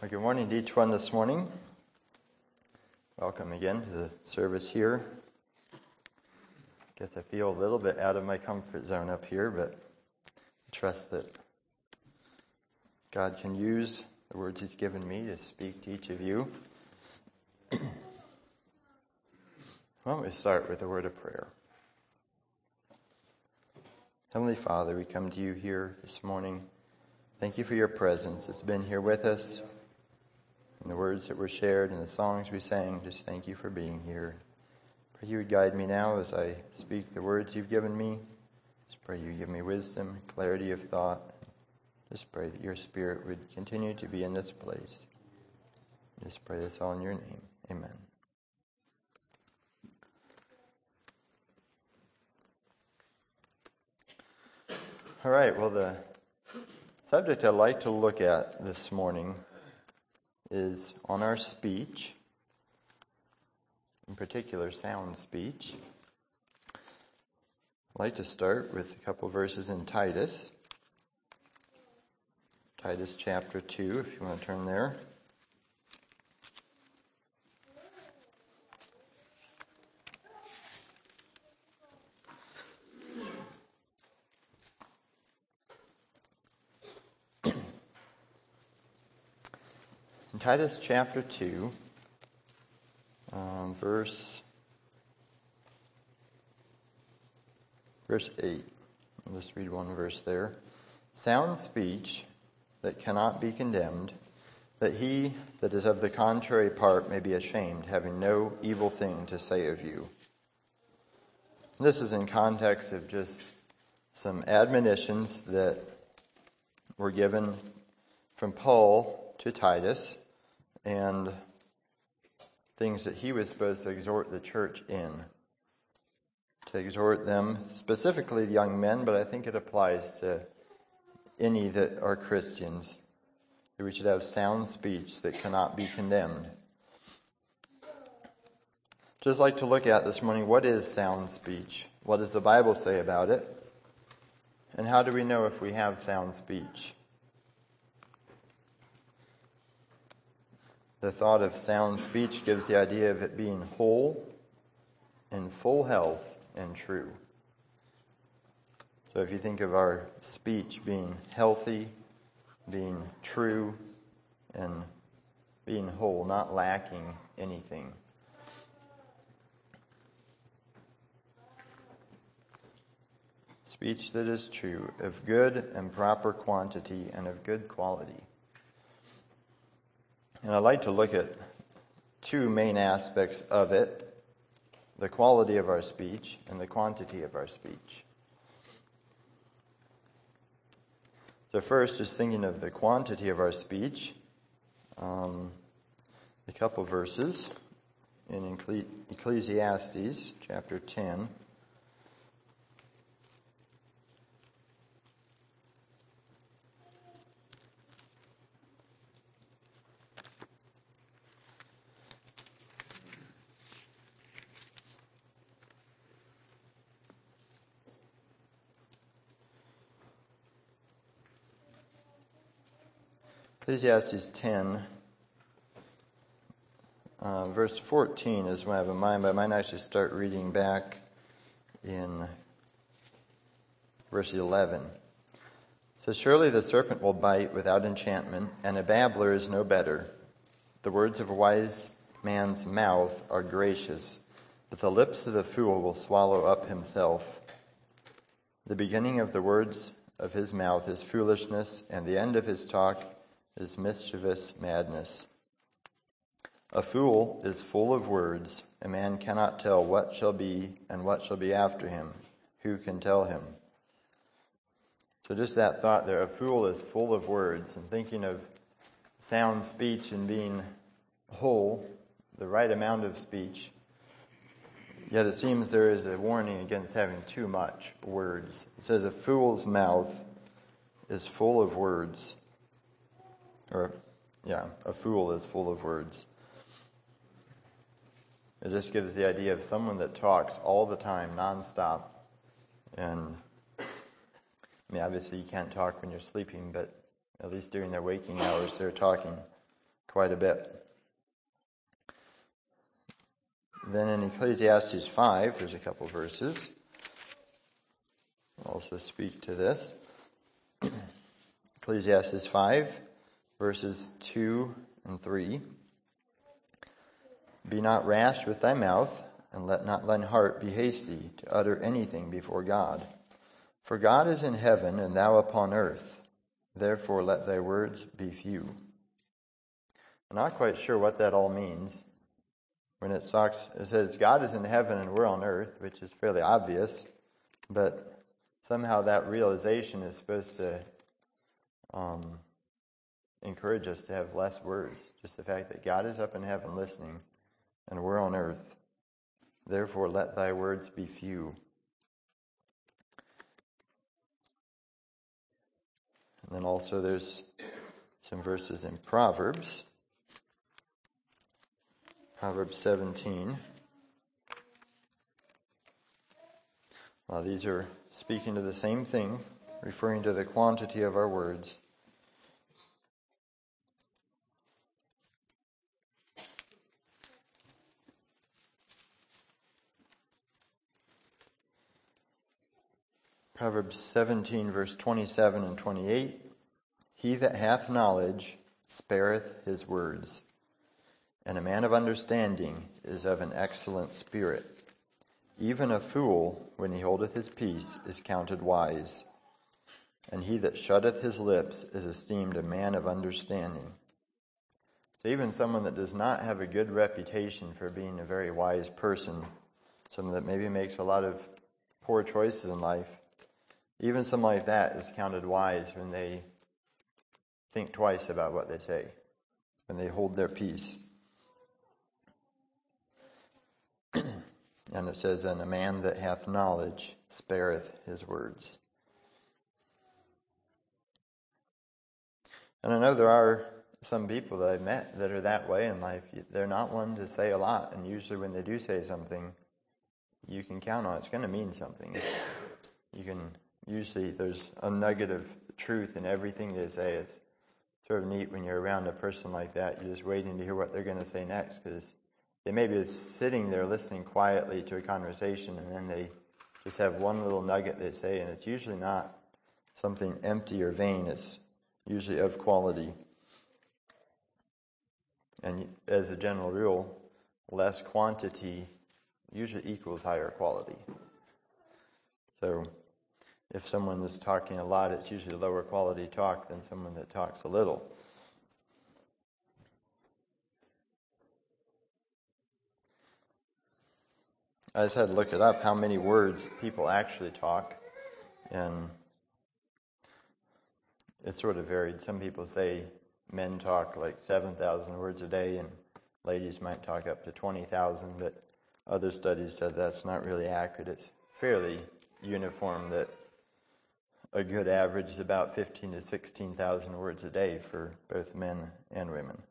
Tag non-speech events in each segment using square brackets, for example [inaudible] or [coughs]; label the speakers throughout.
Speaker 1: Well, good morning to each one this morning. Welcome again to the service here. Guess I feel a little bit out of my comfort zone up here, but I trust that God can use the words He's given me to speak to each of you. [clears throat] Why don't we start with a word of prayer? Heavenly Father, we come to you here this morning. Thank you for your presence. It's been here with us. And the words that were shared and the songs we sang, just thank you for being here. Pray you would guide me now as I speak the words you've given me. Just pray you give me wisdom, clarity of thought. Just pray that your spirit would continue to be in this place. Just pray this all in your name. Amen. All right, well, the subject I'd like to look at this morning is on our speech, in particular, sound speech. I'd like to start with a couple verses in Titus. Titus chapter 2, if you want to turn there. In Titus chapter 2, um, verse, verse 8. I'll just read one verse there. Sound speech that cannot be condemned, that he that is of the contrary part may be ashamed, having no evil thing to say of you. This is in context of just some admonitions that were given from Paul to Titus and things that he was supposed to exhort the church in. To exhort them, specifically the young men, but I think it applies to any that are Christians. That we should have sound speech that cannot be condemned. Just like to look at this morning what is sound speech? What does the Bible say about it? And how do we know if we have sound speech? The thought of sound speech gives the idea of it being whole, in full health, and true. So if you think of our speech being healthy, being true, and being whole, not lacking anything. Speech that is true, of good and proper quantity, and of good quality. And I'd like to look at two main aspects of it the quality of our speech and the quantity of our speech. So, first, just thinking of the quantity of our speech, um, a couple verses in Ecclesiastes chapter 10. Ecclesiastes 10, uh, verse 14 is what I have in mind, but I might actually start reading back in verse 11. So Surely the serpent will bite without enchantment, and a babbler is no better. The words of a wise man's mouth are gracious, but the lips of the fool will swallow up himself. The beginning of the words of his mouth is foolishness, and the end of his talk is mischievous madness. A fool is full of words. A man cannot tell what shall be and what shall be after him. Who can tell him? So, just that thought there a fool is full of words, and thinking of sound speech and being whole, the right amount of speech. Yet it seems there is a warning against having too much words. It says, A fool's mouth is full of words. Or, yeah, a fool is full of words. It just gives the idea of someone that talks all the time, nonstop. And, I mean, obviously you can't talk when you're sleeping, but at least during their waking hours, they're talking quite a bit. Then in Ecclesiastes 5, there's a couple verses also speak to this. [clears throat] Ecclesiastes 5, verses 2 and 3. Be not rash with thy mouth, and let not thine heart be hasty to utter anything before God. For God is in heaven, and thou upon earth. Therefore let thy words be few. I'm not quite sure what that all means. When it, talks, it says God is in heaven and we're on earth, which is fairly obvious, but somehow that realization is supposed to um, encourage us to have less words. Just the fact that God is up in heaven listening and we're on earth. Therefore, let thy words be few. And then also there's some verses in Proverbs. Proverbs 17. Well, these are speaking to the same thing, referring to the quantity of our words. Proverbs 17, verse 27 and 28. He that hath knowledge spareth his words, and a man of understanding is of an excellent spirit. Even a fool, when he holdeth his peace, is counted wise, and he that shutteth his lips is esteemed a man of understanding. So, even someone that does not have a good reputation for being a very wise person, someone that maybe makes a lot of poor choices in life, even someone like that is counted wise when they think twice about what they say, when they hold their peace. [clears throat] and it says, And a man that hath knowledge spareth his words. And I know there are some people that I've met that are that way in life. They're not one to say a lot, and usually when they do say something, you can count on it. it's going to mean something. You can usually there's a nugget of truth in everything they say. It's sort of neat when you're around a person like that. You're just waiting to hear what they're going to say next because they may be sitting there listening quietly to a conversation and then they just have one little nugget they say, and it's usually not something empty or vain. It's usually of quality. And as a general rule, less quantity usually equals higher quality. So if someone is talking a lot, it's usually lower quality talk than someone that talks a little. I just had to look it up how many words people actually talk, and it's sort of varied. Some people say men talk like 7,000 words a day, and ladies might talk up to 20,000, but other studies said that's not really accurate. It's fairly uniform that a good average is about 15 to 16,000 words a day for both men and women.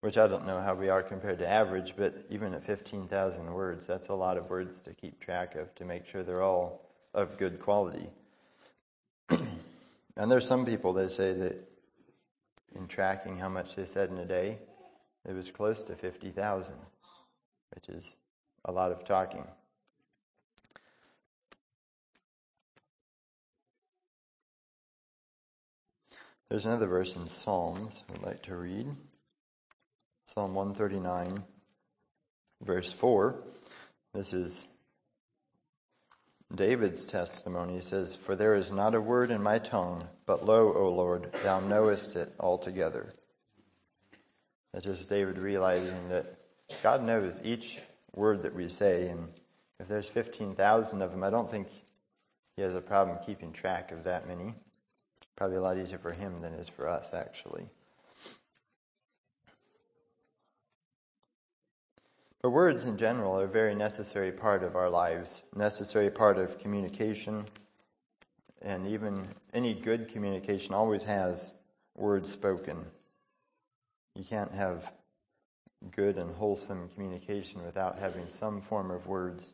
Speaker 1: Which I don't know how we are compared to average, but even at 15,000 words, that's a lot of words to keep track of to make sure they're all of good quality. [clears throat] and there's some people that say that in tracking how much they said in a day, it was close to 50,000, which is a lot of talking. There's another verse in Psalms I'd like to read. Psalm 139, verse 4. This is David's testimony. He says, For there is not a word in my tongue, but lo, O Lord, thou knowest it altogether. That's just David realizing that God knows each word that we say, and if there's 15,000 of them, I don't think he has a problem keeping track of that many. Probably a lot easier for him than it is for us, actually. But words in general are a very necessary part of our lives, necessary part of communication, and even any good communication always has words spoken. You can't have good and wholesome communication without having some form of words.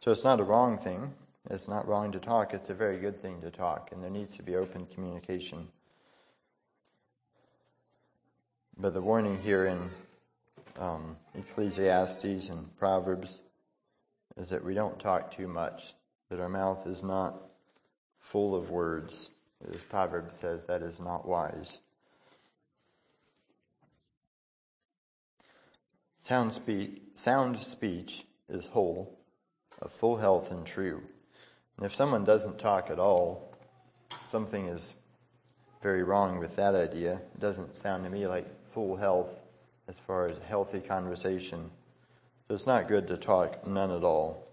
Speaker 1: So it's not a wrong thing it's not wrong to talk, it's a very good thing to talk, and there needs to be open communication. But the warning here in um, Ecclesiastes and Proverbs is that we don't talk too much, that our mouth is not full of words. As Proverbs says, that is not wise. Sound speech, sound speech is whole, of full health and true. If someone doesn't talk at all, something is very wrong with that idea. It doesn't sound to me like full health as far as healthy conversation. So it's not good to talk none at all.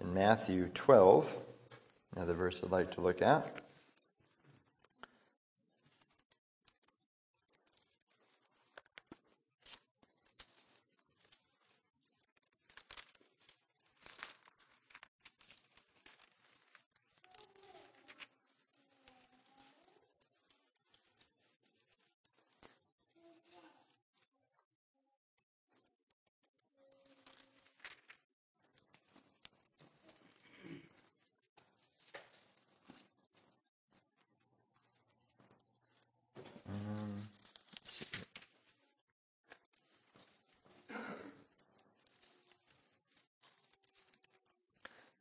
Speaker 1: In Matthew 12, another verse I'd like to look at.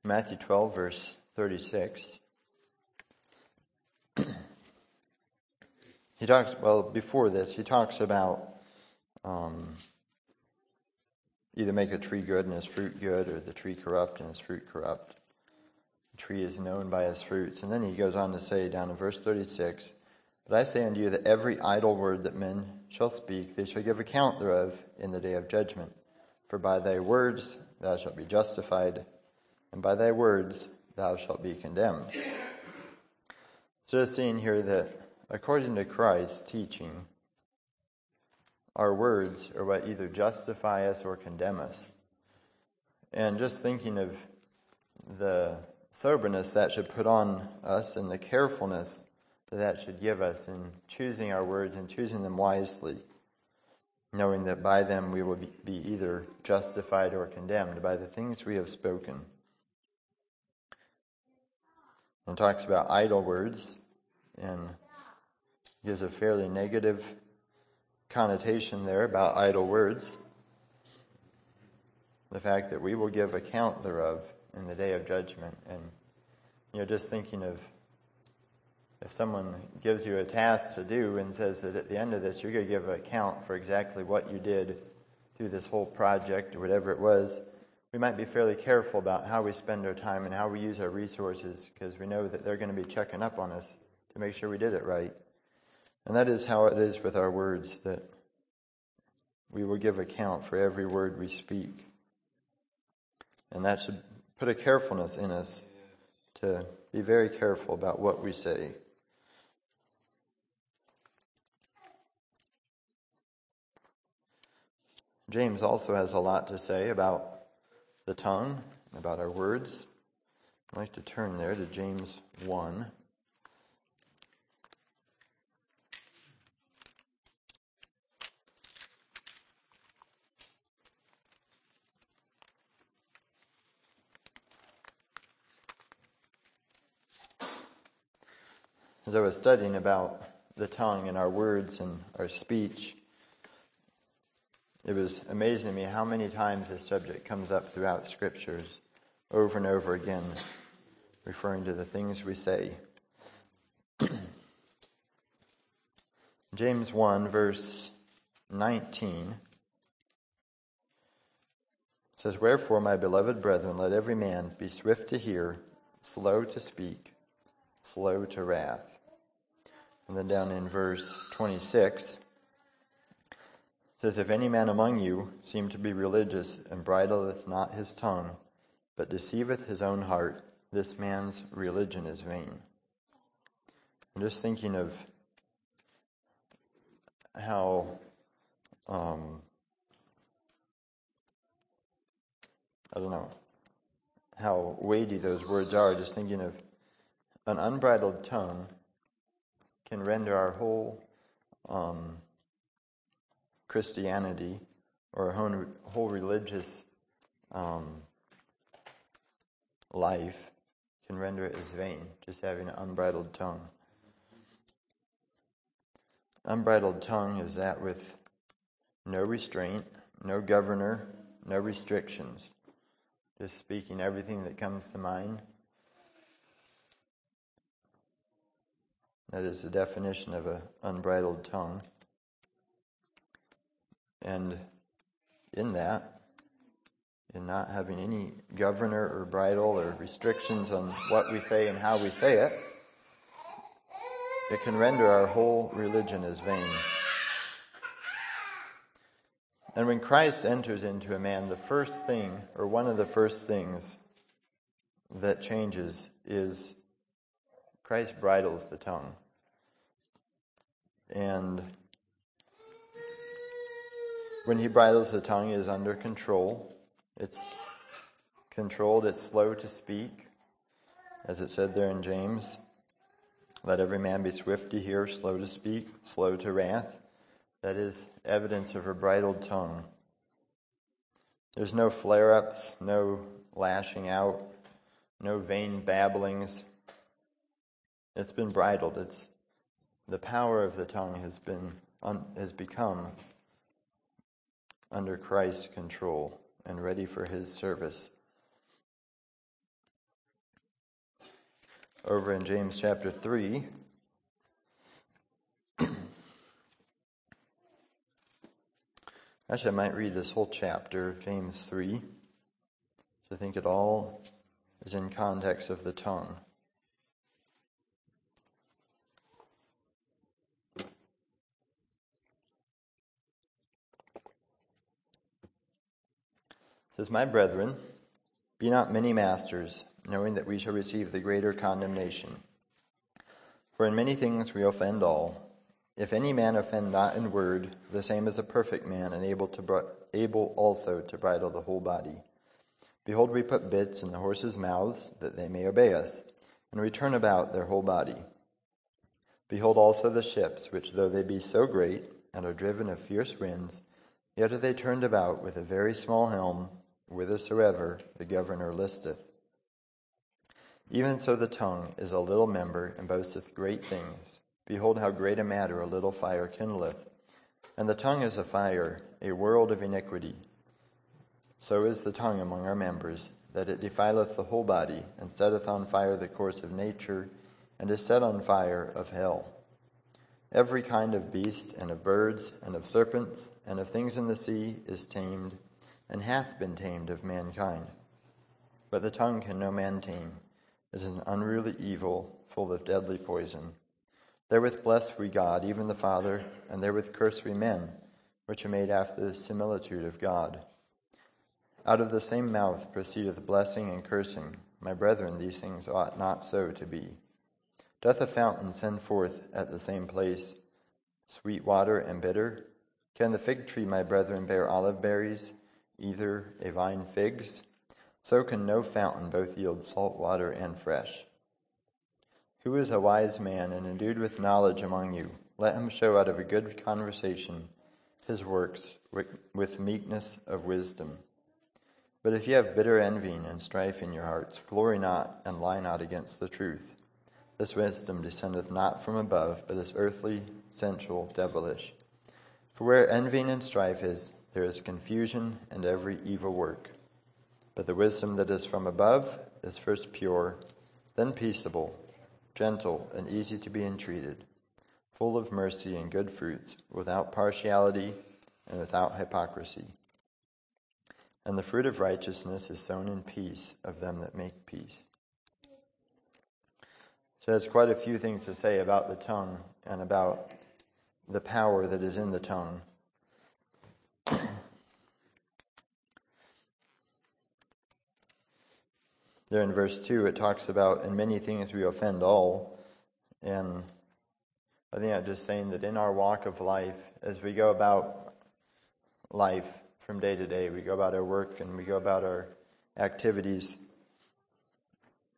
Speaker 1: Matthew 12, verse 36. [clears throat] he talks, well, before this, he talks about um, either make a tree good and its fruit good, or the tree corrupt and its fruit corrupt. The tree is known by its fruits. And then he goes on to say, down in verse 36, But I say unto you that every idle word that men shall speak, they shall give account thereof in the day of judgment. For by thy words thou shalt be justified and by thy words thou shalt be condemned. Just seeing here that according to Christ's teaching, our words are what either justify us or condemn us. And just thinking of the soberness that should put on us and the carefulness that that should give us in choosing our words and choosing them wisely, knowing that by them we will be either justified or condemned by the things we have spoken and talks about idle words and gives a fairly negative connotation there about idle words. The fact that we will give account thereof in the day of judgment. And, you know, just thinking of if someone gives you a task to do and says that at the end of this you're going to give account for exactly what you did through this whole project or whatever it was, we might be fairly careful about how we spend our time and how we use our resources because we know that they're going to be checking up on us to make sure we did it right. And that is how it is with our words that we will give account for every word we speak. And that should put a carefulness in us to be very careful about what we say. James also has a lot to say about the tongue, about our words. I'd like to turn there to James 1. As I was studying about the tongue and our words and our speech, it was amazing to me how many times this subject comes up throughout scriptures over and over again, referring to the things we say. [clears throat] James 1, verse 19 says, Wherefore, my beloved brethren, let every man be swift to hear, slow to speak, slow to wrath. And then down in verse 26, says, If any man among you seem to be religious and bridleth not his tongue, but deceiveth his own heart, this man's religion is vain. I'm just thinking of how um, I don't know how weighty those words are. Just thinking of an unbridled tongue can render our whole um, Christianity or a whole, whole religious um, life can render it as vain, just having an unbridled tongue. Unbridled tongue is that with no restraint, no governor, no restrictions, just speaking everything that comes to mind. That is the definition of an unbridled tongue. And in that, in not having any governor or bridle or restrictions on what we say and how we say it, it can render our whole religion as vain. And when Christ enters into a man, the first thing, or one of the first things that changes is Christ bridles the tongue. And when he bridles the tongue, it is under control. It's controlled, it's slow to speak, as it said there in James. Let every man be swift to hear, slow to speak, slow to wrath. That is evidence of a bridled tongue. There's no flare ups, no lashing out, no vain babblings. It's been bridled. It's the power of the tongue has been has become under Christ's control and ready for his service. Over in James chapter 3, [clears throat] Actually, I might read this whole chapter of James 3. I think it all is in context of the tongue. Says, My brethren, be not many masters, knowing that we shall receive the greater condemnation. For in many things we offend all. If any man offend not in word, the same is a perfect man, and able, to, able also to bridle the whole body. Behold, we put bits in the horses' mouths, that they may obey us, and we turn about their whole body. Behold also the ships, which though they be so great, and are driven of fierce winds, yet are they turned about with a very small helm, whithersoever the governor listeth. Even so the tongue is a little member, and boasteth great things. Behold how great a matter a little fire kindleth. And the tongue is a fire, a world of iniquity. So is the tongue among our members, that it defileth the whole body, and setteth on fire the course of nature, and is set on fire of hell. Every kind of beast, and of birds, and of serpents, and of things in the sea is tamed and hath been tamed of mankind. But the tongue can no man tame. It is an unruly evil, full of deadly poison. Therewith bless we God, even the Father, and therewith curse we men, which are made after the similitude of God. Out of the same mouth proceedeth blessing and cursing. My brethren, these things ought not so to be. Doth a fountain send forth at the same place sweet water and bitter? Can the fig tree, my brethren, bear olive berries? Either a vine figs, so can no fountain both yield salt water and fresh. Who is a wise man and endued with knowledge among you? Let him show out of a good conversation his works with meekness of wisdom. But if ye have bitter envying and strife in your hearts, glory not and lie not against the truth. This wisdom descendeth not from above, but is earthly, sensual, devilish. For where envying and strife is, there is confusion and every evil work. But the wisdom that is from above is first pure, then peaceable, gentle, and easy to be entreated, full of mercy and good fruits, without partiality and without hypocrisy. And the fruit of righteousness is sown in peace of them that make peace. So there's quite a few things to say about the tongue and about the power that is in the tongue. There in verse 2, it talks about, in many things we offend all. And I think I'm just saying that in our walk of life, as we go about life from day to day, we go about our work and we go about our activities,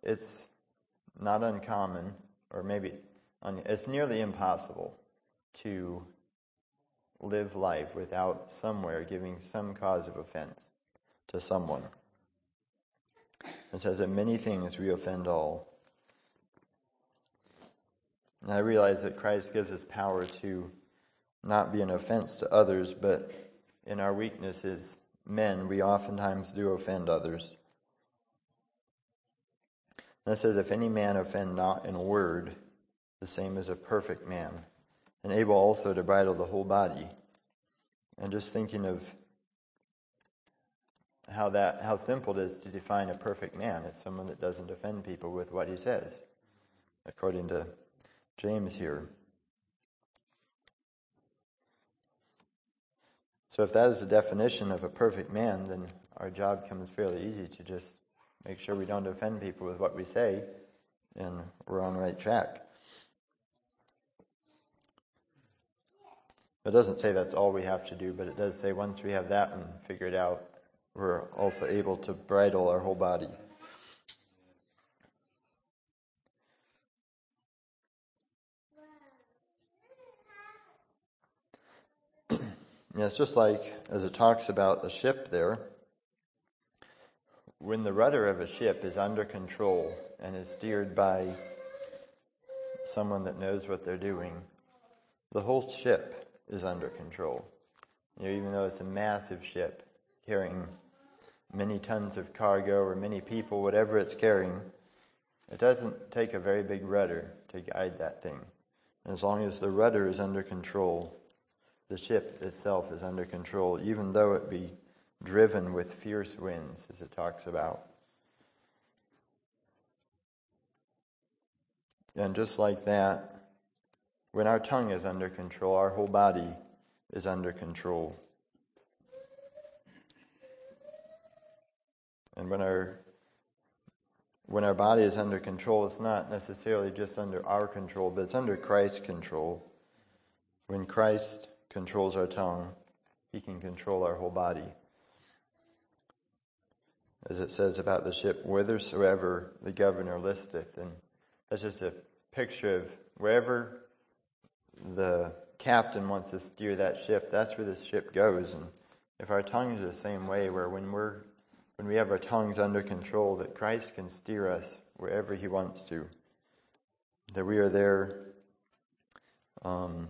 Speaker 1: it's not uncommon, or maybe it's nearly impossible to live life without somewhere giving some cause of offense to someone. It says, In many things we offend all. And I realize that Christ gives us power to not be an offense to others, but in our weaknesses, men, we oftentimes do offend others. And it says, If any man offend not in a word, the same as a perfect man, and able also to bridle the whole body. And just thinking of how that how simple it is to define a perfect man. It's someone that doesn't offend people with what he says, according to James here. So if that is the definition of a perfect man, then our job comes fairly easy to just make sure we don't offend people with what we say, and we're on the right track. It doesn't say that's all we have to do, but it does say once we have that and figured out, we're also able to bridle our whole body. [clears throat] Yeah, it's just like as it talks about the ship there. When the rudder of a ship is under control and is steered by someone that knows what they're doing, the whole ship is under control. You know, even though it's a massive ship carrying many tons of cargo or many people, whatever it's carrying, it doesn't take a very big rudder to guide that thing. And as long as the rudder is under control, the ship itself is under control, even though it be driven with fierce winds, as it talks about. And just like that, when our tongue is under control, our whole body is under control. And when our when our body is under control, it's not necessarily just under our control, but it's under Christ's control. When Christ controls our tongue, he can control our whole body. As it says about the ship, whithersoever the governor listeth. And that's just a picture of wherever the captain wants to steer that ship, that's where the ship goes. And if our tongues are the same way, where when we're when we have our tongues under control, that Christ can steer us wherever He wants to, that we are there um,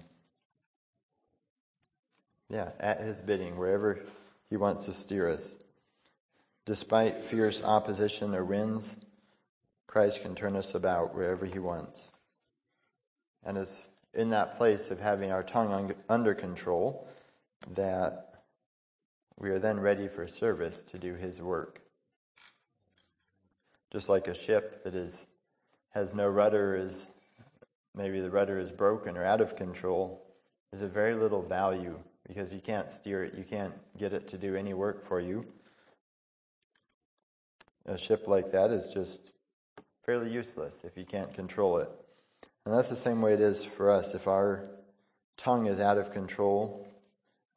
Speaker 1: yeah, at his bidding, wherever he wants to steer us. Despite fierce opposition or winds, Christ can turn us about wherever he wants. And it's in that place of having our tongue under control that we are then ready for service to do his work. Just like a ship that is has no rudder is maybe the rudder is broken or out of control, there's a very little value because you can't steer it, you can't get it to do any work for you. A ship like that is just fairly useless if you can't control it. And that's the same way it is for us. If our tongue is out of control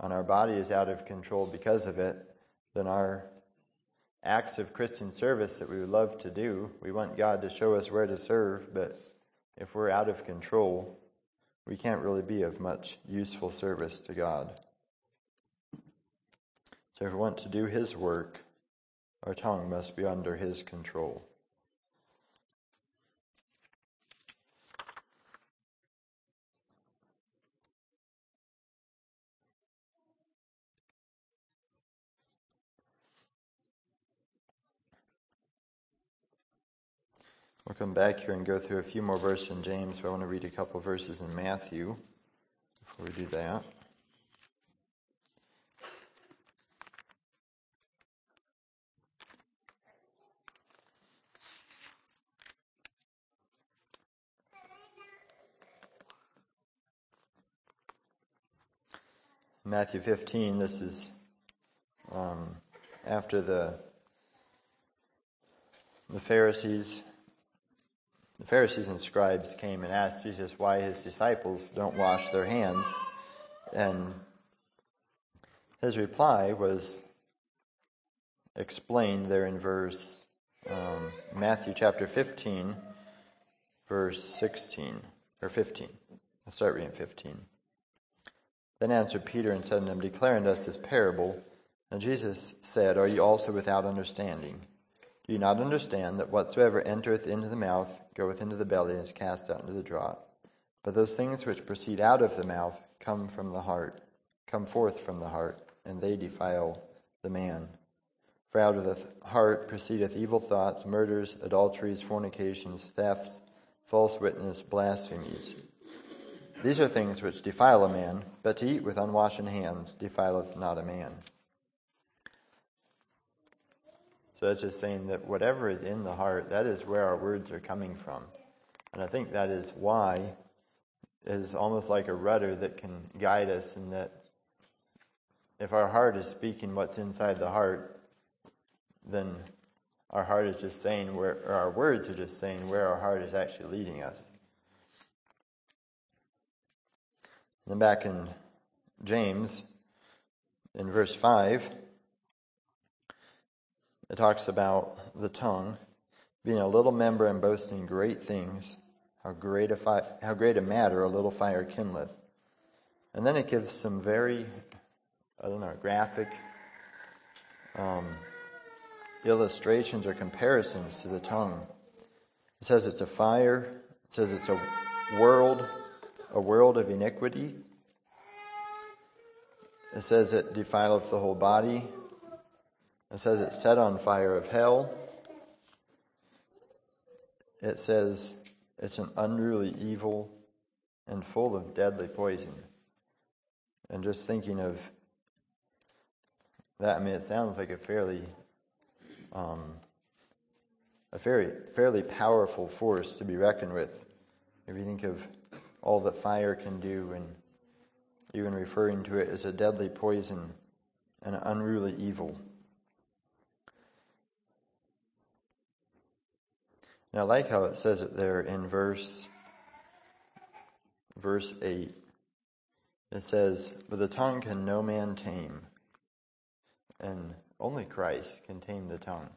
Speaker 1: and our body is out of control because of it, then our acts of Christian service that we would love to do, we want God to show us where to serve, but if we're out of control, we can't really be of much useful service to God. So, if we want to do His work, our tongue must be under His control. We'll come back here and go through a few more verses in James, but I want to read a couple verses in Matthew before we do that. Matthew 15, this is um, after the the Pharisees the Pharisees and scribes came and asked Jesus why his disciples don't wash their hands. And his reply was explained there in verse um, Matthew chapter 15, verse 16, or 15. I'll start reading 15. Then answered Peter and said unto him, Declare unto us this parable. And Jesus said, Are you also without understanding? Do you not understand that whatsoever entereth into the mouth goeth into the belly and is cast out into the draught? But those things which proceed out of the mouth come from the heart, come forth from the heart, and they defile the man. For out of the heart proceedeth evil thoughts, murders, adulteries, fornications, thefts, false witness, blasphemies. These are things which defile a man, but to eat with unwashen hands defileth not a man. So that's just saying that whatever is in the heart, that is where our words are coming from. And I think that is why it is almost like a rudder that can guide us, and that if our heart is speaking what's inside the heart, then our heart is just saying where, or our words are just saying where our heart is actually leading us. And then back in James, in verse 5, it talks about the tongue being a little member and boasting great things, how great a, fi- how great a matter a little fire kindleth. And then it gives some very, I don't know, graphic um, illustrations or comparisons to the tongue. It says it's a fire, it says it's a world, a world of iniquity. It says it defileth the whole body. It says it's set on fire of hell. It says it's an unruly evil and full of deadly poison. And just thinking of that, I mean, it sounds like a fairly, um, a very fairly powerful force to be reckoned with. If you think of all that fire can do, and even referring to it as a deadly poison and an unruly evil. And I like how it says it there in verse verse 8. It says, But the tongue can no man tame. And only Christ can tame the tongue.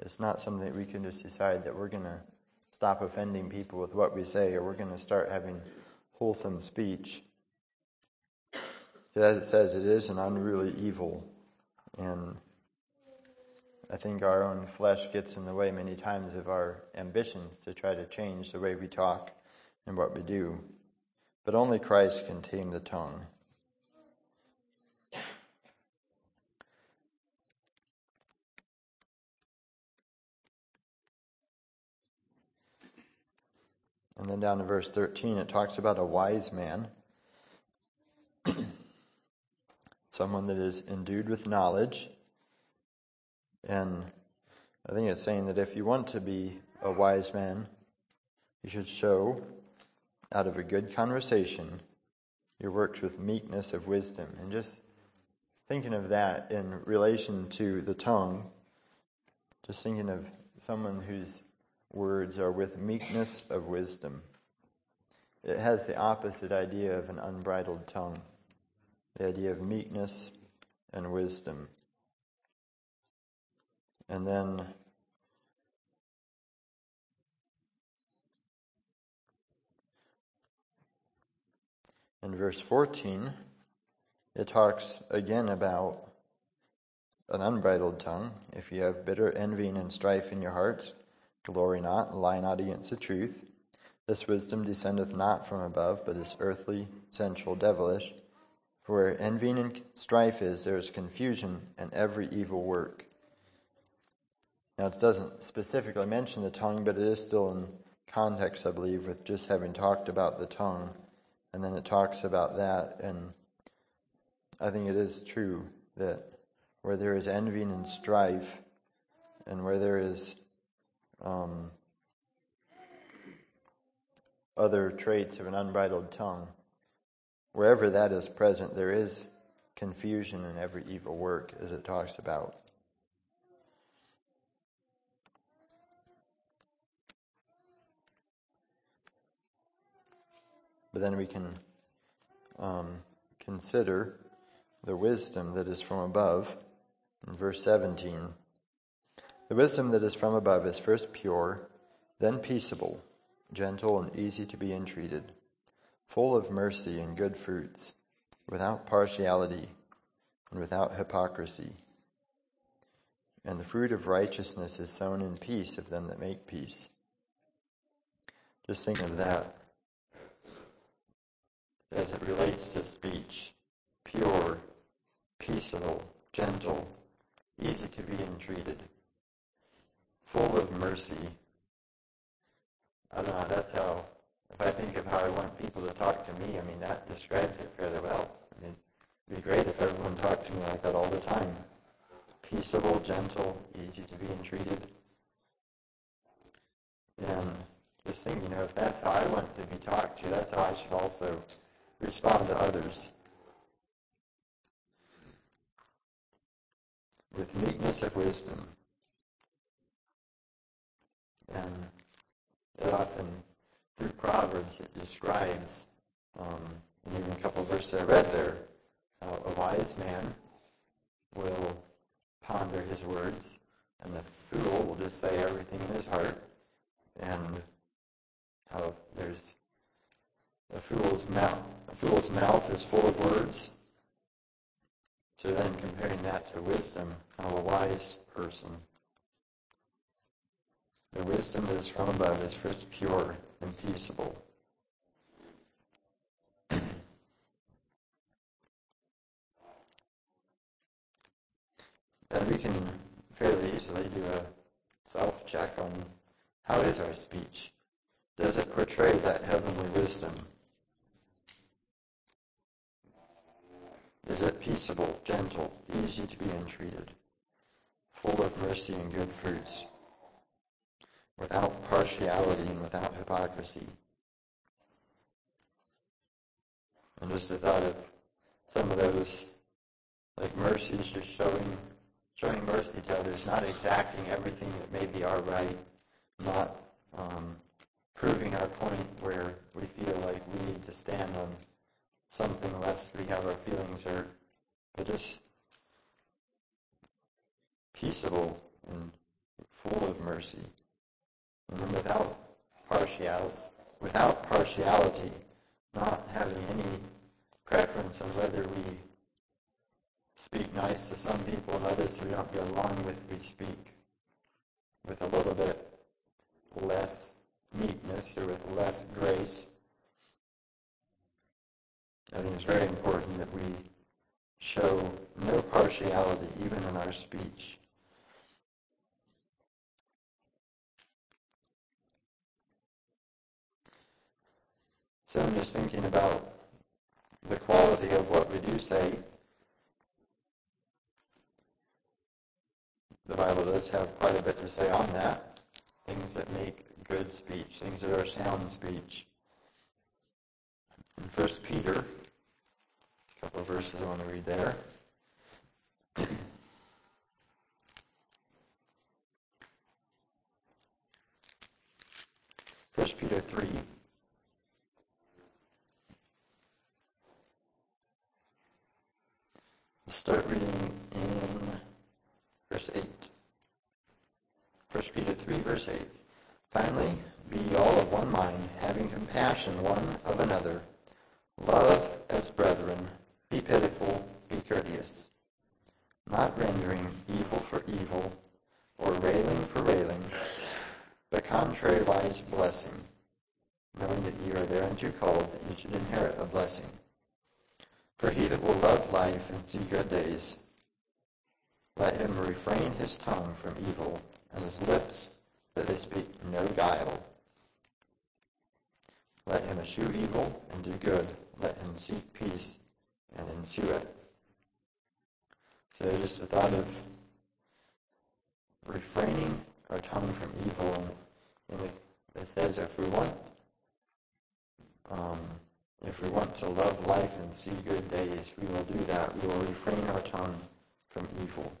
Speaker 1: It's not something that we can just decide that we're going to stop offending people with what we say or we're going to start having wholesome speech. As it says, it is an unruly evil. And I think our own flesh gets in the way many times of our ambitions to try to change the way we talk and what we do. But only Christ can tame the tongue. And then down in verse 13, it talks about a wise man, [clears throat] someone that is endued with knowledge and I think it's saying that if you want to be a wise man, you should show out of a good conversation your works with meekness of wisdom. And just thinking of that in relation to the tongue, just thinking of someone whose words are with meekness of wisdom. It has the opposite idea of an unbridled tongue, the idea of meekness and wisdom. And then in verse 14, it talks again about an unbridled tongue. If you have bitter envying and strife in your hearts, glory not, lie not against the truth. This wisdom descendeth not from above, but is earthly, sensual, devilish. For where envying and strife is, there is confusion and every evil work. Now, it doesn't specifically mention the tongue, but it is still in context, I believe, with just having talked about the tongue. And then it talks about that. And I think it is true that where there is envying and strife, and where there is um, other traits of an unbridled tongue, wherever that is present, there is confusion in every evil work, as it talks about. But then we can um, consider the wisdom that is from above in verse 17. The wisdom that is from above is first pure, then peaceable, gentle, and easy to be entreated, full of mercy and good fruits, without partiality and without hypocrisy. and the fruit of righteousness is sown in peace of them that make peace. Just think of that as it relates to speech pure, peaceable, gentle, easy to be entreated, full of mercy. I don't know, that's how, if I think of how I want people to talk to me, I mean, that describes it fairly well. I mean, it'd be great if everyone talked to me like that all the time. Peaceable, gentle, easy to be entreated. And just think, you know, if that's how I want to be talked to, that's how I should also respond to others. With meekness of wisdom. And it often, through Proverbs, it describes, um, and even a couple of verses I read there, how a wise man will ponder his words, and the fool will just say everything in his heart, and how there's a fool's mouth. A fool's mouth is full of words. So then comparing that to wisdom, how a wise person. The wisdom that is from above is first pure and peaceable. and we can fairly easily do a self check on how is our speech? Does it portray that heavenly wisdom? Is it peaceable, gentle, easy to be entreated, full of mercy and good fruits, without partiality and without hypocrisy? And just the thought of some of those, like mercy is just showing, showing mercy to others, not exacting everything that may be our right, not um, proving our point where we feel like we need to stand on something lest we have our feelings but just peaceable and full of mercy, and without partiality, without partiality, not having any preference on whether we speak nice to some people and others we don't get along with, we speak with a little bit less meekness or with less grace I think it's very important that we show no partiality even in our speech. So I'm just thinking about the quality of what we do say. The Bible does have quite a bit to say on that. Things that make good speech, things that are sound speech. In 1 Peter couple of verses I want to read there. First Peter three. Start reading in verse eight. First Peter three, verse eight. Finally, be all of one mind, having compassion one of another. Love as brethren be pitiful, be courteous, not rendering evil for evil, or railing for railing, but contrariwise blessing, knowing that ye are thereunto called, that ye should inherit a blessing. For he that will love life and see good days, let him refrain his tongue from evil, and his lips that they speak no guile. Let him eschew evil and do good. Let him seek peace and ensue it. So just the thought of refraining our tongue from evil, and, and it says if we want, um, if we want to love life and see good days, we will do that. We will refrain our tongue from evil.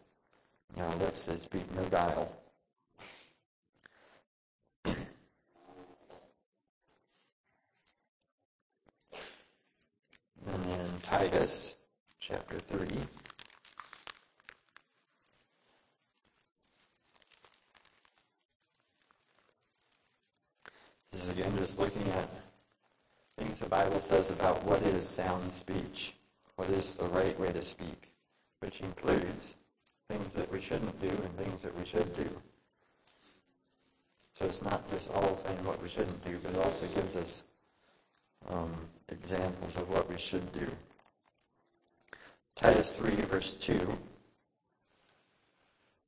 Speaker 1: Our lips that speak no guile. And then Titus chapter 3. This is again just looking at things the Bible says about what is sound speech, what is the right way to speak, which includes things that we shouldn't do and things that we should do. So it's not just all saying what we shouldn't do, but it also gives us um, examples of what we should do. Titus 3, verse 2.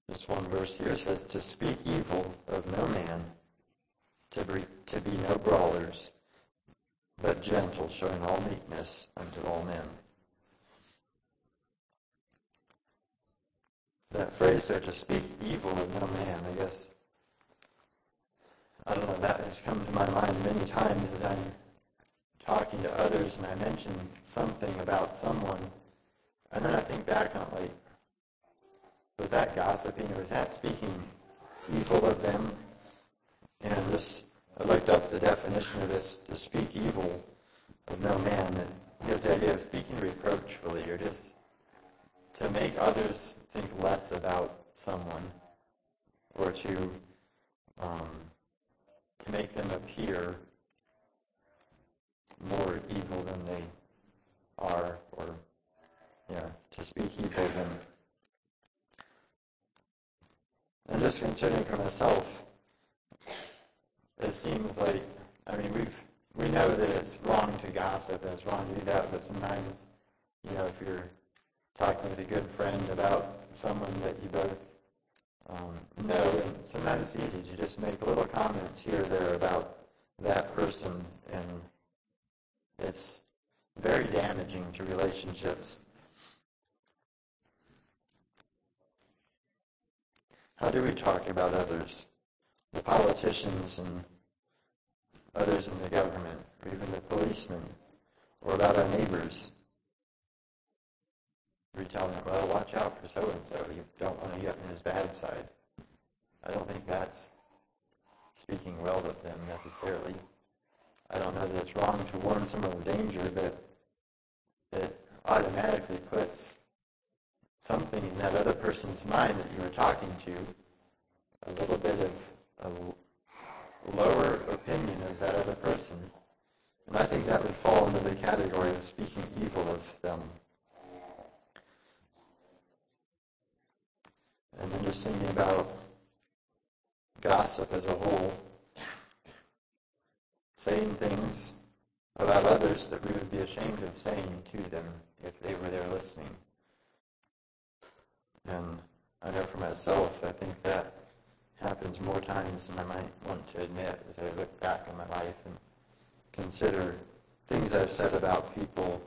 Speaker 1: This one verse here says, To speak evil of no man, to be, to be no brawlers, but gentle, showing all meekness unto all men. That phrase there, to speak evil of no man, I guess. I don't know, that has come to my mind many times as I'm talking to others and I mention something about someone, and then I think back on like, was that gossiping or was that speaking evil of them? And just I looked up the definition of this to speak evil of no man. It gives the idea of speaking reproachfully or just to make others think less about someone or to um, to make them appear more evil than they are or yeah, to speak evil. And just considering for myself, it seems like, I mean, we've, we know that it's wrong to gossip and it's wrong to do that, but sometimes, you know, if you're talking with a good friend about someone that you both um, know, and sometimes it's easy to just make little comments here or there about that person, and it's very damaging to relationships. How do we talk about others? The politicians and others in the government, or even the policemen, or about our neighbors. We tell them, well, watch out for so-and-so. You don't want to get in his bad side. I don't think that's speaking well of them necessarily. I don't know that it's wrong to warn someone of danger, but it automatically puts something in that other person's mind that you were talking to, a little bit of a lower opinion of that other person. And I think that would fall into the category of speaking evil of them. And then just thinking about gossip as a whole, saying things about others that we would be ashamed of saying to them if they were there listening. And I know for myself, I think that happens more times than I might want to admit as I look back on my life and consider things I've said about people,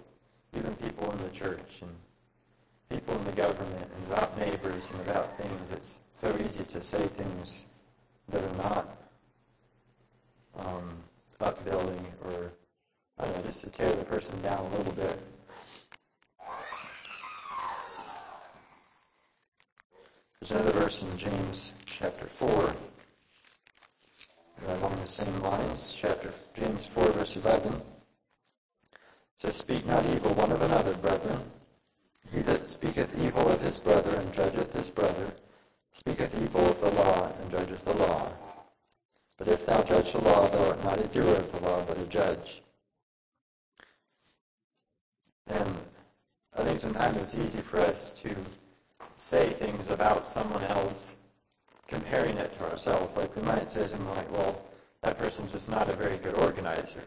Speaker 1: even people in the church and people in the government and about neighbors and about things. It's so easy to say things that are not um, upbuilding or, I don't know, just to tear the person down a little bit. There's another verse in James chapter 4, along the same lines, chapter James 4, verse 11. says, Speak not evil one of another, brethren. He that speaketh evil of his brother and judgeth his brother, speaketh evil of the law and judgeth the law. But if thou judge the law, thou art not a doer of the law, but a judge. And I think sometimes it's easy for us to say things about someone else, comparing it to ourselves. Like we might say something like, well, that person's just not a very good organizer.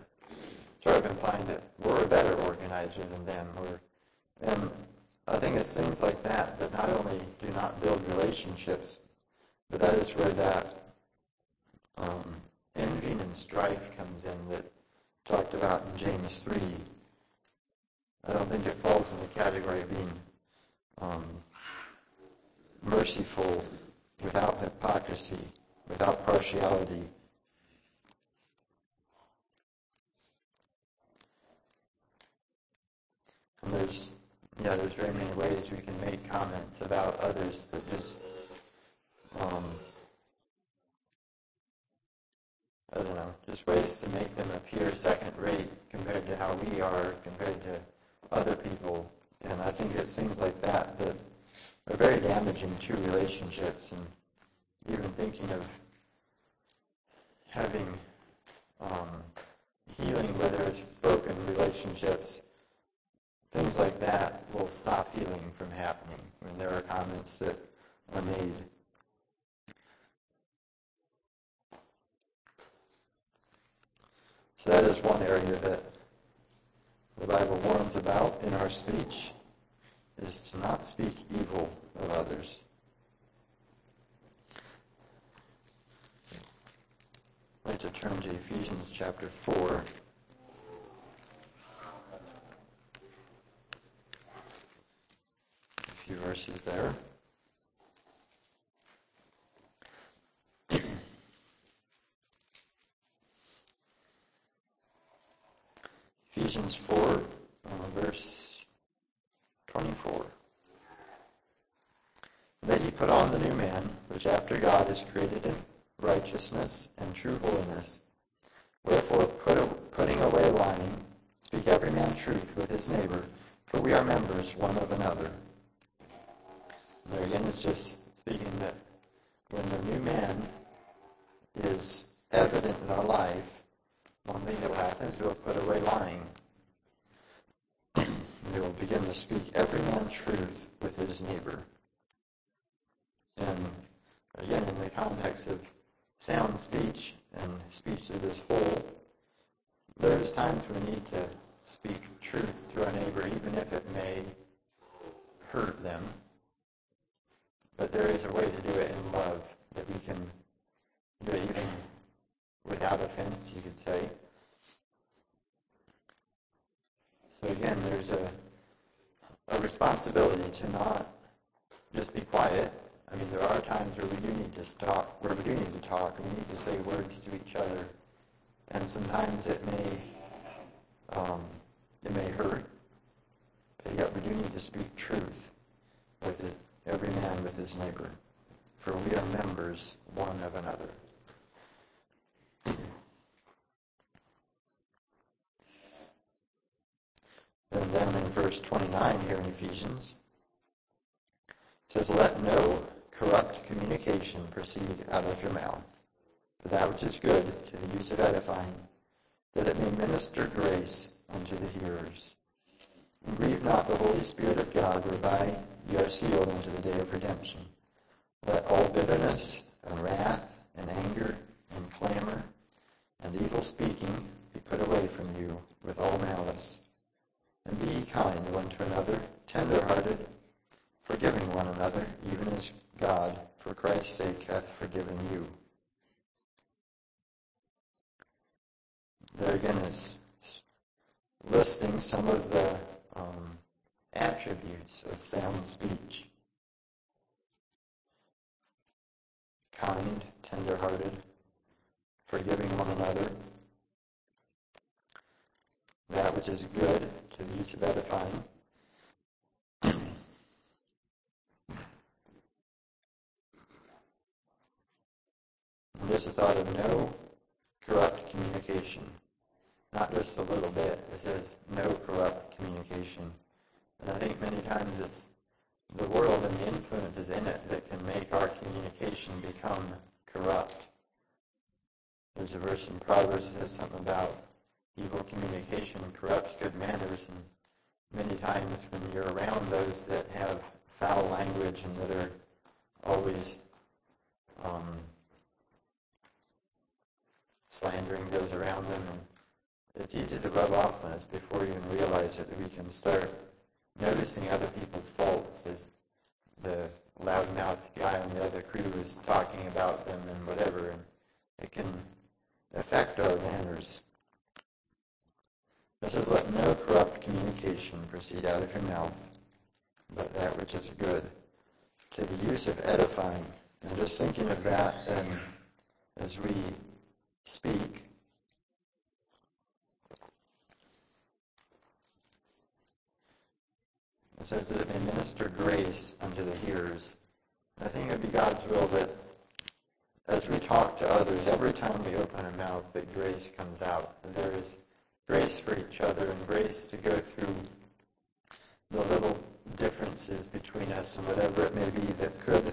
Speaker 1: Sort of implying that we're a better organizer than them. Or, and I think it's things like that that not only do not build relationships, but that is where that um, envy and strife comes in that talked about in James 3. I don't think it falls in the category of being um, merciful, without hypocrisy, without partiality. And there's, yeah, there's very many ways we can make comments about others that just, um, I don't know, just ways to make them appear second rate compared to how we are, compared to other people. And I think it seems like that that are very damaging to relationships and even thinking of having um, healing, whether it's broken relationships, things like that will stop healing from happening. I mean, there are comments that are made. So that is one area that the Bible warns about in our speech, is to not speak evil of others. I'd like to turn to Ephesians chapter 4. A few verses there. [coughs] Ephesians 4, uh, verse 24. That he put on the new man, which after God is created in righteousness and true holiness. Wherefore, put, putting away lying, speak every man truth with his neighbor, for we are members one of another. There again, it's just speaking that when the new man is evident in our life, one thing that will happen is we'll put away lying. We will begin to speak every man truth with his neighbor. And again, in the context of sound speech and speech to this whole, there's times we need to speak truth to our neighbor, even if it may hurt them. But there is a way to do it in love that we can do it even without offense, you could say. So again, there's a, a responsibility to not just be quiet. I mean, there are times where we do need to stop, where we do need to talk, and we need to say words to each other. And sometimes it may, um, it may hurt, but yet we do need to speak truth with it, every man with his neighbor. For we are members one of another. Then down in verse 29 here in Ephesians, it says, Let no corrupt communication proceed out of your mouth, but that which is good to the use of edifying, that it may minister grace unto the hearers. And grieve not the Holy Spirit of God, whereby ye are sealed unto the day of redemption. Let all bitterness and wrath and anger and clamor and evil speaking be put away from you with all malice. And be kind one to another, tender-hearted, forgiving one another, even as God, for Christ's sake, hath forgiven you. There again is listing some of the um, attributes of sound speech. Kind, tender-hearted, forgiving one another, that which is good to the use of edifying. There's a thought of no corrupt communication. Not just a little bit. It says no corrupt communication. And I think many times it's the world and the influences in it that can make our communication become corrupt. There's a verse in Proverbs that says something about evil communication corrupts good manners, and many times when you're around those that have foul language and that are always um, slandering those around them, it's easy to rub off on us before you even realize it, that we can start noticing other people's faults as the loudmouth guy on the other crew is talking about them and whatever, and it can affect our manners. It says, Let no corrupt communication proceed out of your mouth, but that which is good, to the use of edifying. And just thinking of that and as we speak, It says that it may minister grace unto the hearers. I think it would be God's will that as we talk to others, every time we open our mouth, that grace comes out. There is grace for each other and grace to go through the little differences between us and whatever it may be that could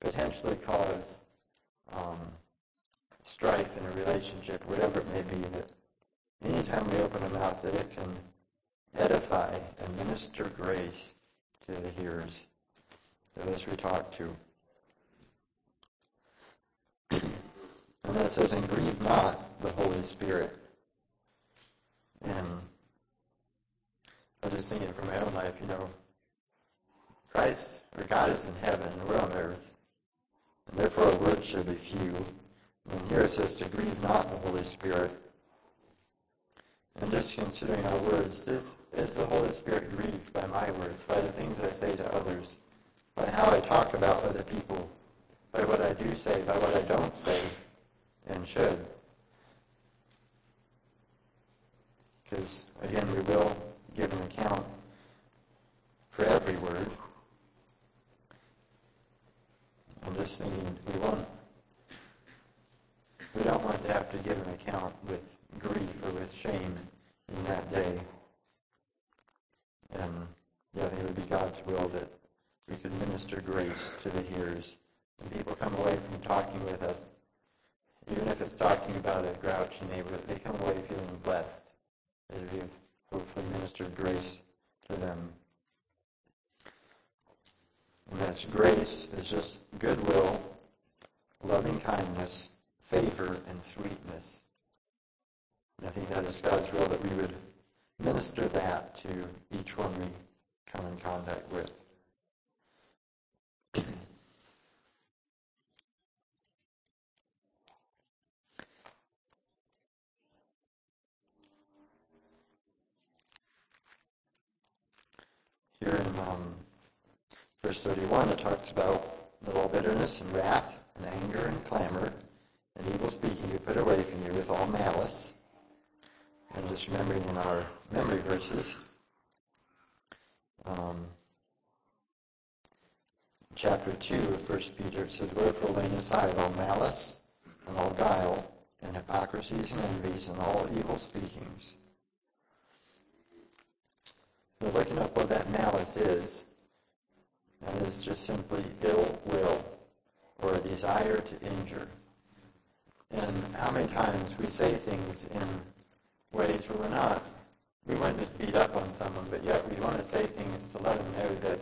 Speaker 1: potentially cause um, strife in a relationship, whatever it may be, that anytime we open a mouth, that it can edify and minister grace to the hearers, to those we talk to. [clears throat] And that says, and grieve not the Holy Spirit and mm-hmm. I was just thinking from my own life, you know, Christ or God is in heaven and we're on earth. And therefore our words should be few. And here it says to grieve not the Holy Spirit. And just considering our words, is, is the Holy Spirit grieved by my words, by the things I say to others, by how I talk about other people, by what I do say, by what I don't say and should? Because, again, we will give an account for every word. I'm just thinking we won't we don't want to have to give an account with grief or with shame in that day. And yeah, I think it would be God's will that we could minister grace to the hearers. And people come away from talking with us, even if it's talking about a grouchy neighbor, they come away feeling blessed as we've hopefully ministered grace to them. And that's grace is just goodwill, loving kindness, favor, and sweetness. And I think that is God's will that we would minister that to each one we come in contact with. Here in um, verse 31, it talks about all bitterness and wrath and anger and clamor and evil speaking you put away from you with all malice. And just remembering in our memory verses, um, chapter 2 of 1 Peter, it says, Wherefore laying aside all malice and all guile and hypocrisies and envies and all evil speakings. We're looking up what that malice is, and it's just simply ill will or a desire to injure. And how many times we say things in ways where we're not, we want to just beat up on someone, but yet we want to say things to let them know that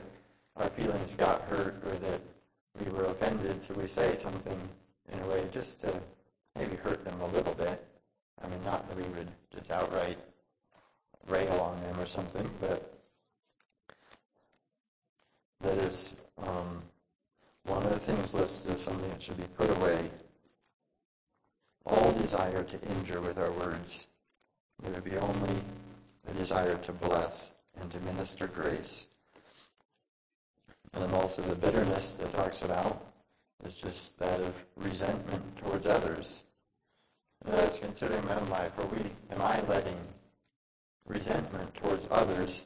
Speaker 1: our feelings got hurt or that we were offended, so we say something in a way just to maybe hurt them a little bit. I mean, not that we would just outright rail on them or something, but that is um, one of the things listed as something that should be put away all desire to injure with our words. It would be only a desire to bless and to minister grace. And then also the bitterness that talks about is just that of resentment towards others. And I was considering my own life, are we, am I letting resentment towards others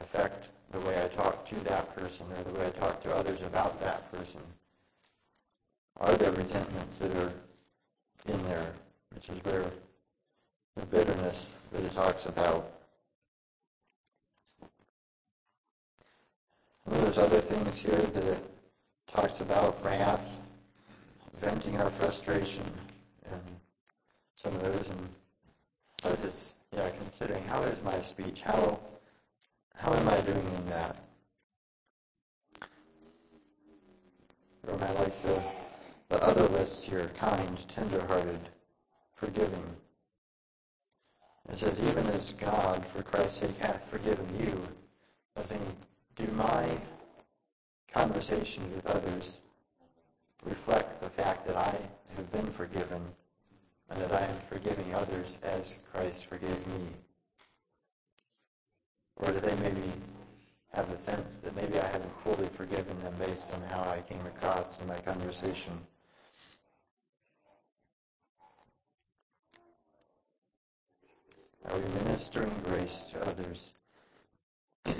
Speaker 1: affect the way I talk to that person or the way I talk to others about that person? Are there resentments that are in there, which is where the bitterness that it talks about. There's other things here that it talks about wrath, venting our frustration, and some of those. And I was just, yeah, considering how is my speech? How, how am I doing in that? Or am I like the the other list here kind, tender-hearted, forgiving. It says, even as God, for Christ's sake, hath forgiven you. I think, do my conversations with others reflect the fact that I have been forgiven and that I am forgiving others as Christ forgave me? Or do they maybe have the sense that maybe I haven't fully forgiven them based on how I came across in my conversation? Are we ministering grace to others? [clears throat]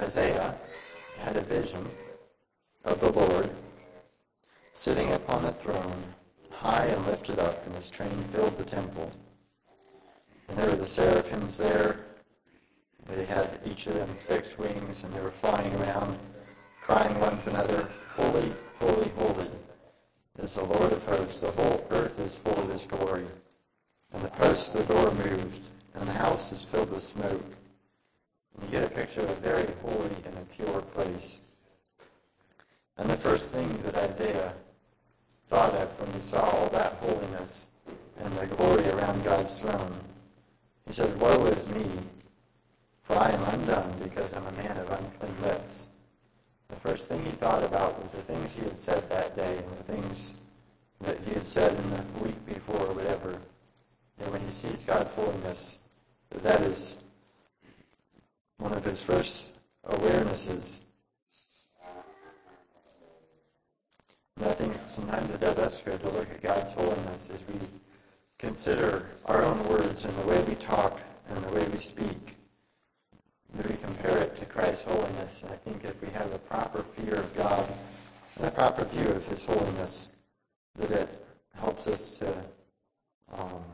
Speaker 1: Isaiah had a vision of the Lord sitting upon the throne high and lifted up, and his train filled the temple. And there were the seraphims there. They had each of them six wings, and they were flying around, crying one to another, Holy, Holy, holy is the Lord of hosts. The whole earth is full of his glory. And the posts of the door moved, and the house is filled with smoke. You get a picture of a very holy and a pure place. And the first thing that Isaiah thought of when he saw all that holiness and the glory around God's throne, he said, Woe is me, for I am undone because I'm a man of unclean lips. The first thing he thought about was the things he had said that day and the things that he had said in the week before or whatever. And when he sees God's holiness, that is one of his first awarenesses. And I think sometimes it does us good to look at God's holiness as we consider our own words and the way we talk and the way we speak. We compare it to Christ's holiness. And I think if we have a proper fear of God and a proper view of his holiness, that it helps us to um,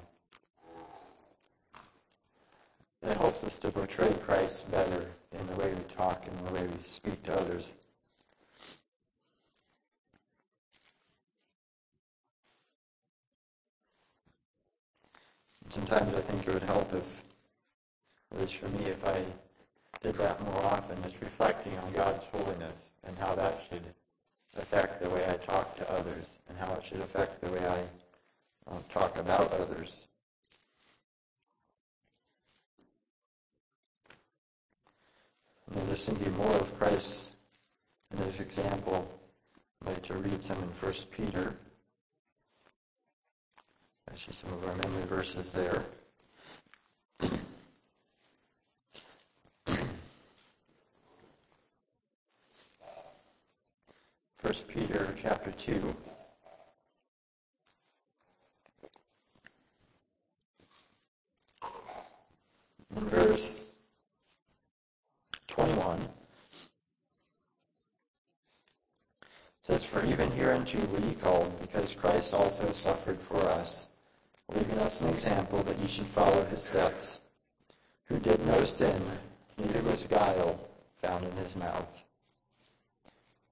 Speaker 1: it helps us to portray Christ better in the way we talk and the way we speak to others. Sometimes I think it would help if, at least for me, if I did that more often, is reflecting on God's holiness and how that should affect the way I talk to others and how it should affect the way I uh, talk about others. And then just thinking more of Christ and his example, I'd like to read some in 1 Peter. See some of our memory verses there. [clears throat] First Peter chapter two. Verse 21 says, For even hereunto were ye called, because Christ also suffered for us, leaving us an example that ye should follow his steps, who did no sin, neither was guile found in his mouth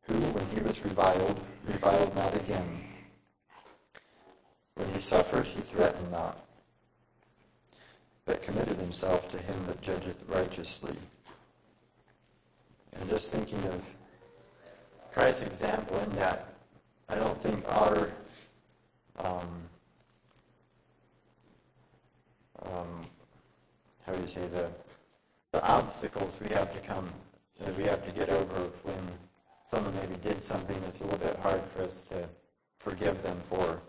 Speaker 1: who, when he was reviled, reviled not again. When he suffered, he threatened not, but committed himself to him that judgeth righteously. And just thinking of Christ's example in that, I don't think our um, um, how do you say the the obstacles we have to come that we have to get over when someone maybe did something that's a little bit hard for us to forgive them for.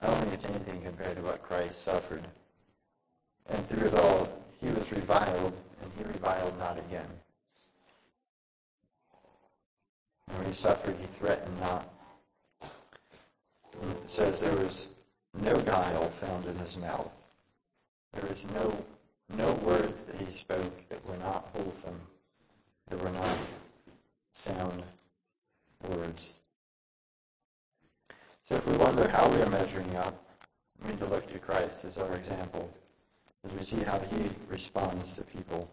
Speaker 1: I don't think it's anything compared to what Christ suffered. And through it all, he was reviled, and he reviled not again. And when he suffered, he threatened not. And it says there was no guile found in his mouth. There was no, no words that he spoke that were not wholesome, that were not sound words. So if we wonder how we are measuring up, we need to look to Christ as our example, as we see how he responds to people.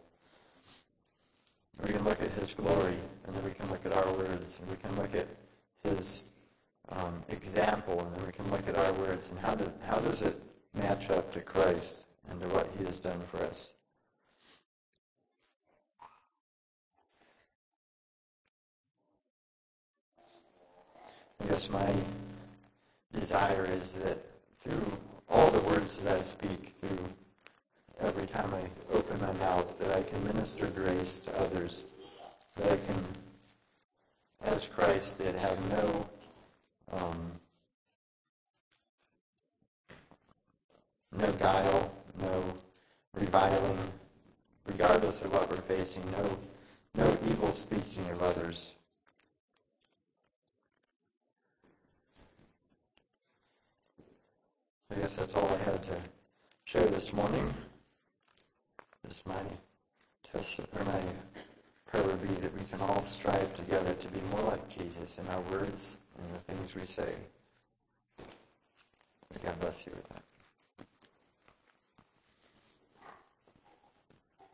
Speaker 1: We can look at his glory, and then we can look at our words, and we can look at his um, example, and then we can look at our words, and how, do, how does it match up to Christ and to what he has done for us? I guess my desire is that through all the words that I speak, through every time I open my mouth, that I can minister grace to others, that I can, as Christ did, have no um, no guile, no reviling, regardless of what we're facing, no no evil speaking of others. I guess that's all I had to share this morning. Is my test or my prayer would be that we can all strive together to be more like Jesus in our words and the things we say. God bless you with that.